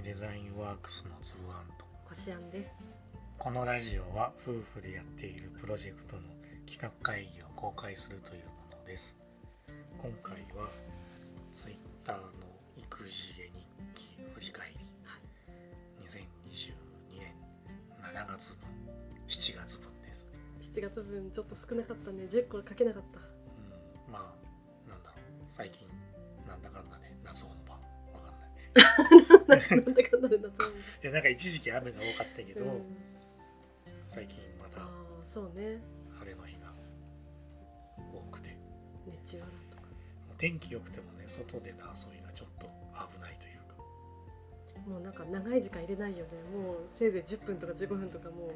きデザインワークスのつぶあんと。こしあんです。このラジオは夫婦でやっているプロジェクトの企画会議を公開するというものです。今回は Twitter の育児絵日記振り返り、2022年7月分7月分です、7月分ちょっと少なかったね。10個書けなかった。うん、まあなんだろう。最近なんだかんだね夏本番。わかんなんだかんだで夏も。いやなんか一時期雨が多かったけど、うん、最近またそうね。晴れの日が多くて熱中症とか。天気良くてもね外での遊びがちょっと危ないというかもうなんか長い時間入れないよね。もうせいぜい10分とか15分とかもう。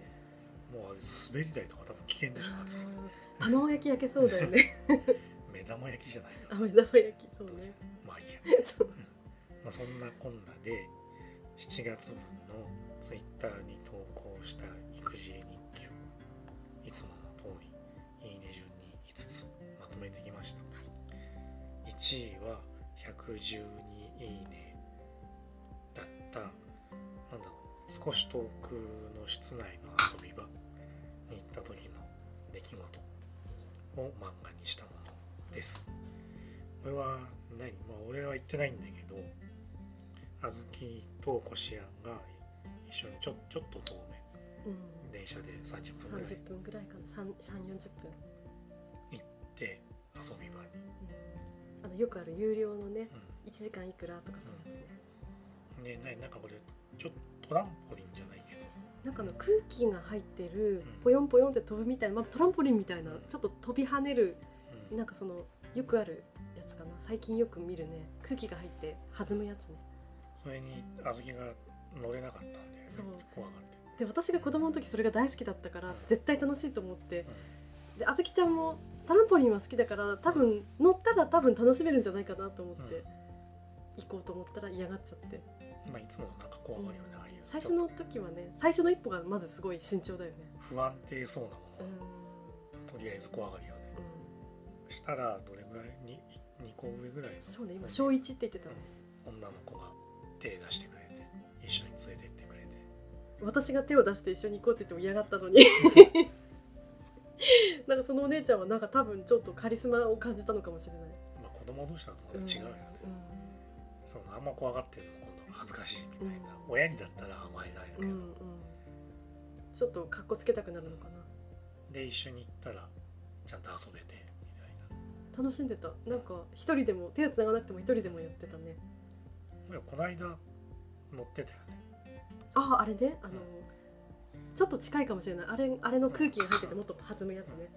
もう滑り台とか多分危険でしょ暑さ卵焼き焼けそうだよね。目玉焼きじゃないあ、の目玉焼き。そうね。まあいいや、まあ、そんなこんなで7月分のツイッターに投稿した育児絵日記をいつもの通りいいね順に5つまとめてきました。1位は112いいねだったなんだろう少し遠くの室内の遊び場に行った時の出来事を漫画にしたものです。これは何？まあ俺は言ってないんだけど小豆とこしあんが一緒にちょちょっと遠うん。め電車で30分ぐらい。30分ぐらいかな。3、3 40分。行って遊び場に、あのよくある有料のね、う1時間いくらとかそういうやつね。ん、でななんかこれちょっとトランポリンじゃないけど。なんかあの空気が入ってるうん。ポヨンポヨンって飛ぶみたいな、まあ、トランポリンみたいなうん。ちょっと飛び跳ねるうん。なんかそのよくあるやつかな。最近よく見るね。空気が入って弾むやつねそれに小豆が乗れなかったんだよね怖がって、で私が子供の時それが大好きだったからうん。絶対楽しいと思って。うであずきちゃんもトランポリンは好きだから多分乗ったら多分楽しめるんじゃないかなと思って行こうと思ったら嫌がっちゃって、んまあ、いつもなんか怖がるよね、ああいう最初の時はね最初の一歩がまずすごい慎重だよね。不安定そうなもうのとりあえず怖がるよね。うん、したらどれぐらい？に2個上ぐらいの。そうね今小1って言ってたね。女の子が手出してくれて一緒に連れてってくれて。私が手を出して一緒に行こうって言っても嫌がったのに。なんかそのお姉ちゃんはなんか多分ちょっとカリスマを感じたのかもしれない、まあ子供同士だとまた違うよね、そのあんま怖がってるの今度恥ずかしいみたいな、うん。親にだったら甘えないけど、うんうん。うんちょっとかっこつけたくなるのかな。で一緒に行ったらちゃんと遊べてみたいな。楽しんでた。なんか一人でも手をつながなくても一人でもやってたねこの間乗ってたよね。あああれね？あのちょっと近いかもしれない。あれあれの空気が入っててもっと弾むやつね。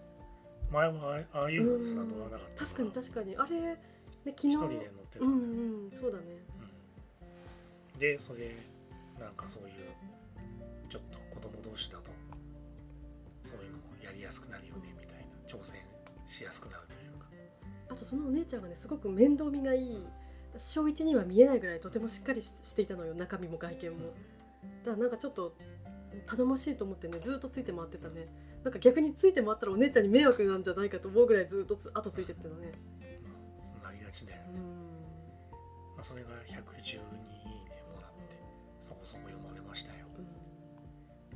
前はああああいうのすら乗らなかった。確かに確かに。あれね昨日一人で乗ってた。うんうんそうだね。うん。でそれなんかそういうちょっと子供同士だとそういうのもやりやすくなるよねみたいな。挑戦しやすくなるというか。あとそのお姉ちゃんがねすごく面倒見がいい小1には見えないぐらいとてもしっかりしていたのよ中身も外見も。だからなんかちょっと頼もしいと思ってねずっとついて回ってたね。なんか逆について回ったらお姉ちゃんに迷惑なんじゃないかと思うぐらいずっとつ後ついてってたね。まあなりがちだよね、まあ、それが112いいねもらってそこそこ読まれましたよ。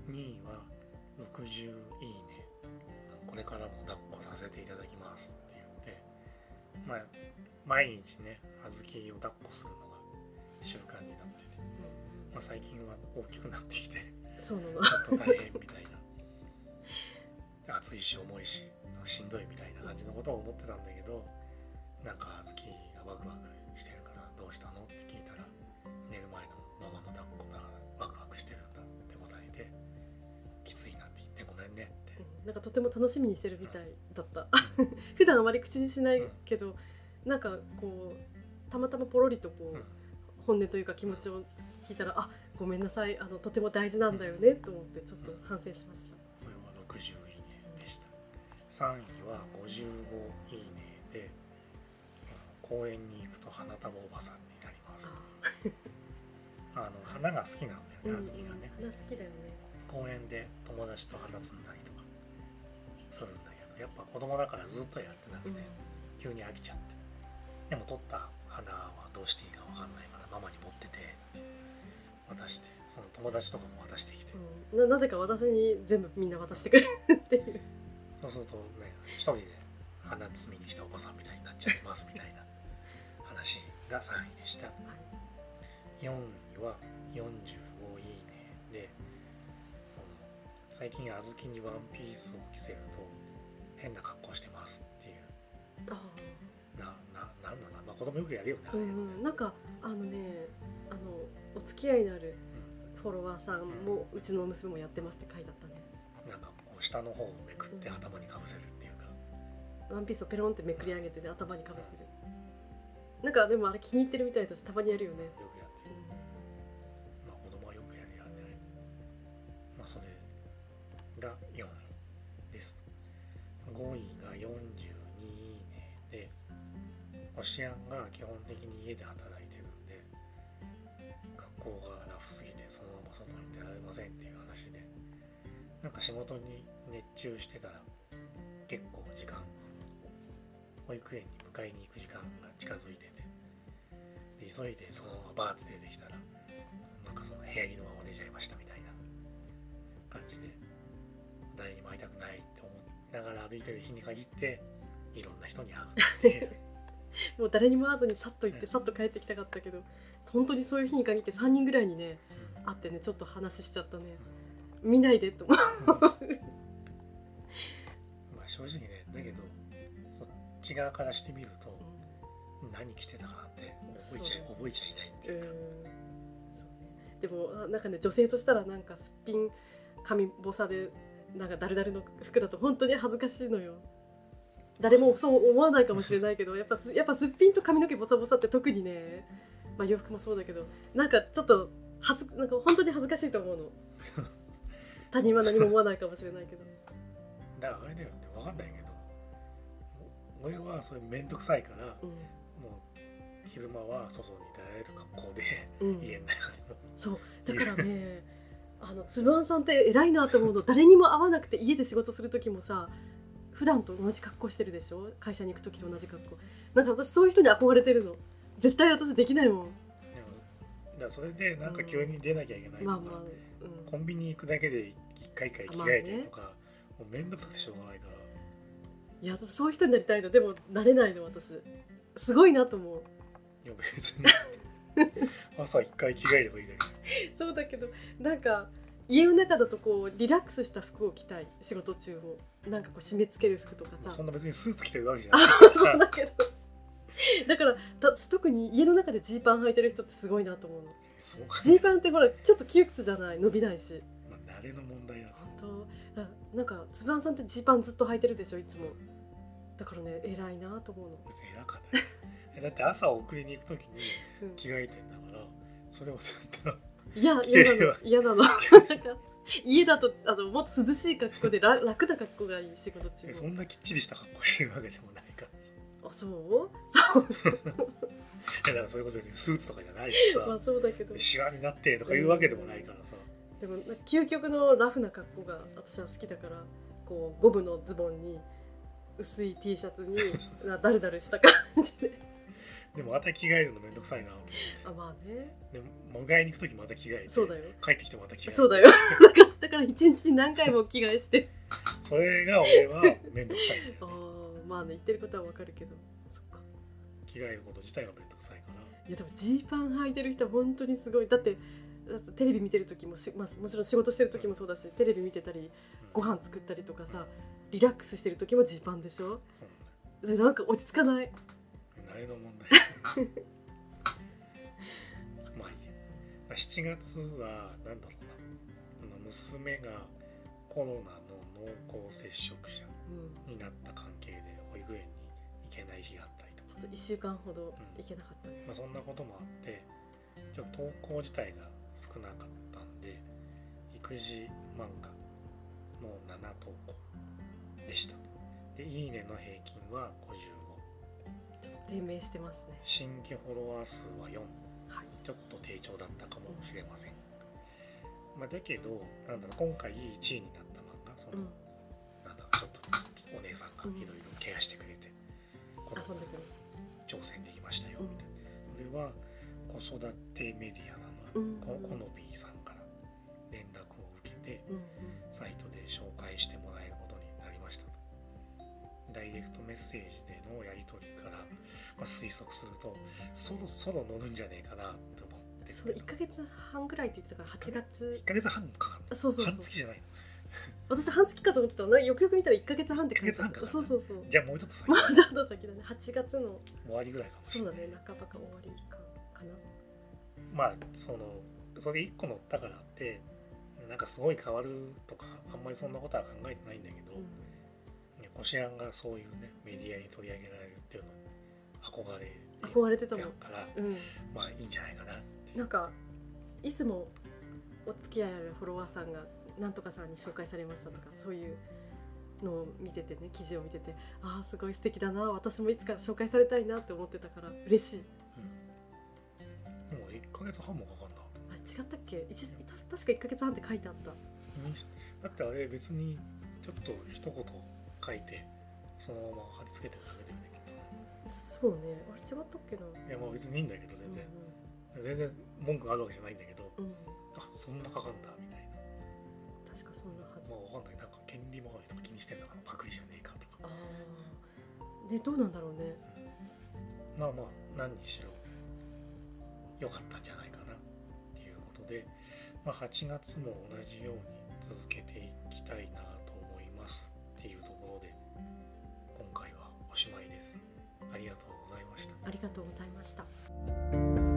2位は60いいね。これからも抱っこさせていただきます。まあ毎日ね小豆を抱っこするのが習慣になってて、まあ、最近は大きくなってきてそうなの。ちょっと大変みたいな。暑いし重いししんどいみたいな感じのことを思ってたんだけどなんか小豆がワクワクしてるからどうしたの？って聞いたら寝る前のなんかとても楽しみにしてるみたいだった。普段あまり口にしないけど、なんかこうたまたまポロリとこう、うん。本音というか気持ちを聞いたらあごめんなさいあのとても大事なんだよねと思ってちょっと反省しました、それは60いいねでした。3位は55いいねで公園に行くと花束おばさんになります。あ。の花が好きなんだよね小豆がね。花好きだよね。公園で友達と花摘んだりするんだけどやっぱ子供だからずっとやってなくて、急に飽きちゃって。でも取った花はどうしていいか分かんないからママに持ってて渡してその友達とかも渡してきて、うん、ななぜか私に全部みんな渡してくれるっていう。そうするとね一人で花摘みに来たおばさんみたいになっちゃってますみたいな話が3位でした。4位は45最近小豆にワンピースを着せると変な格好してますっていう。あなななんだな、まあ、子供よくやるよね、うんうん。なんかあのねあのお付き合いのあるフォロワーさんもうちの娘もやってますって書いてあったね。なんかこう下の方をめくって頭にかぶせるっていうか、ワンピースをペロンってめくり上げてね頭にかぶせる。なんかでもあれ気に入ってるみたいだしたまにやるよね、よくです。5位が42いいねでおしあんが基本的に家で働いてるんで学校がラフすぎてそのまま外に出られませんっていう話でなんか仕事に熱中してたら結構時間保育園に迎えに行く時間が近づいててで急いでそのままバーって出てきたらなんかその部屋着のまま出ちゃいましたみたいな感じで誰にも会いたくないってながら歩いてる日に限っていろんな人に会う。っていうもう誰にも会わずにさっと行ってさっと帰ってきたかったけど本当にそういう日に限って3人ぐらいにね会ってねちょっと話しちゃったね。見ないでと思う。うん。まあ正直ねだけどそっち側からしてみると何着てたかなんて覚えちゃい覚えちゃいないってうんいうか、そうね。でもあなんかね女性としたらなんかすっぴん髪ボサでなんかダルダルの服だと本当に恥ずかしいのよ。誰もそう思わないかもしれないけどやっぱすやっぱすっぴんと髪の毛ボサボサって特にね、まあ、洋服もそうだけどなんかちょっと恥ずなんか本当に恥ずかしいと思うの。他人は何も思わないかもしれないけど。だからあれだよね分かんないけど俺はそれめんどくさいからうもう昼間は外に出られる格好でん、うん、家の中でもそう。だからねあのつぶあんさんって偉いなと思うの。誰にも会わなくて家で仕事する時もさ普段と同じ格好してるでしょ？会社に行く時と同じ格好。なんか私そういう人に憧れてるの。絶対私できないもん。でもだそれでなんか急に出なきゃいけないとか、まあまあ、うん、コンビニ行くだけで一回一回着替えてとか、もうめんどくさくてしょうがないから。いや私そういう人になりたいの。でもなれないの私。すごいなと思う。いや別に 朝一回着替えればいいだけ。そうだけどなんか家の中だとこうリラックスした服を着たい仕事中もなんかこう締め付ける服とかさ。そんな別にスーツ着てるわけじゃない。そうだけどだからた特に家の中でジーパン履いてる人ってすごいなと思うの。ジーパンってほらちょっと窮屈じゃない伸びないし。まあ、慣れの問題だと。本当あなんかつぶあんさんってジーパンずっと履いてるでしょいつもだからね偉いなと思うの、別に偉かないえだって朝送りに行く時にうん。着替えてんだからそれをずっといや 嫌なの。嫌なの。家だとあのもっと涼しい格好でら 楽な格好がいい仕事中えそもんなきっちりした格好してるわけでもないからさ。あそう？いやだからそういうこと別にスーツとかじゃないしさ、まあそうだけど。シワになってとかいうわけでもないからさ、でもな究極のラフな格好が私は好きだからこうゴムのズボンに薄い T シャツになダルダルした感じででもまた着替えるのめんどくさいなと思って。あまあね。でも迎えに行く時また着替えてそうだよ。帰ってきてまた着替えて。そうだよ。なんかだから一日に何回も着替えして。それが俺はめんどくさいんだよあねーまあね言ってることはわかるけど。そっか。着替えること自体がめんどくさいから。いやでもジーパン履いてる人は本当にすごい。だってだってテレビ見てる時もし、まあ、もちろん仕事してる時もそうだしテレビ見てたりうん。ご飯作ったりとかさリラックスしてる時もジーパンでしょ？そうなんだよ。でなんか落ち着かない？まあいいや、まあ、7月はなんだろうなあの娘がコロナの濃厚接触者うんになった関係で保育園に行けない日があったりとか。ちょっと1週間ほど行けなかった。ね、まあ、そんなこともあってちょっと投稿自体が少なかったんで育児漫画の7投稿でした。でいいねの平均は55ちょっと低迷してますね。新規フォロワー数は4はい。ちょっと低調だったかもしれません、まあ、だけどなんだろう今回1位になった漫画その、うん。なんだろうちょっとお姉さんがいろいろケアしてくれて、この遊んでくる。挑戦できましたようん。みたいな、これは子育てメディアなのうん。こコノビーさんから連絡を受けてうん。サイトで紹介してもらえることダイレクトメッセージでのやり取りから、まあ、推測するとそろそろ乗るんじゃねえかなって思ってそう1ヶ月半ぐらいって言ってたから8月。1ヶ月半もかかるのそうそうそう。半月じゃないの。私半月かと思ってたの。よくよく見たら1ヶ月半って書いてあった1ヶ月半かそうそうそう。じゃあもうちょっと先。まあちょっと先だね。8月の終わりぐらいかもしそうれない。だね。半ばか終わりかかな。まあそのそれ1個乗ったからってなんかすごい変わるとかあんまりそんなことは考えてないんだけど、うん。ねこしあんがそういうねメディアに取り上げられるっていうのに憧れ憧れてたのるからうん。まあいいんじゃないかなって。なんかいつもお付き合いあるフォロワーさんがなんとかさんに紹介されましたとかそういうのを見ててね記事を見ててああすごい素敵だな私もいつか紹介されたいなって思ってたから嬉しい。うん。もう1ヶ月半もかかんだあ違ったっけ？確か1ヶ月半って書いてあった。だってあれ別にちょっと一言書いてそのまま貼り付けてるだけだよねきっとねそうね。あれ違ったっけな。いやまあ別にいいんだけど全然、全然文句があるわけじゃないんだけどうん、うん、あそんなかかんだみたいな。確かそんなはず。まあわかんないなんか権利周りとか気にしてんだからパクリじゃねえかとか。ああねどうなんだろうね。まあまあ何にしろ良かったんじゃないかなっていうことで、まあ、8月も同じように続けていきたいなりがとうございました。ありがとうございました。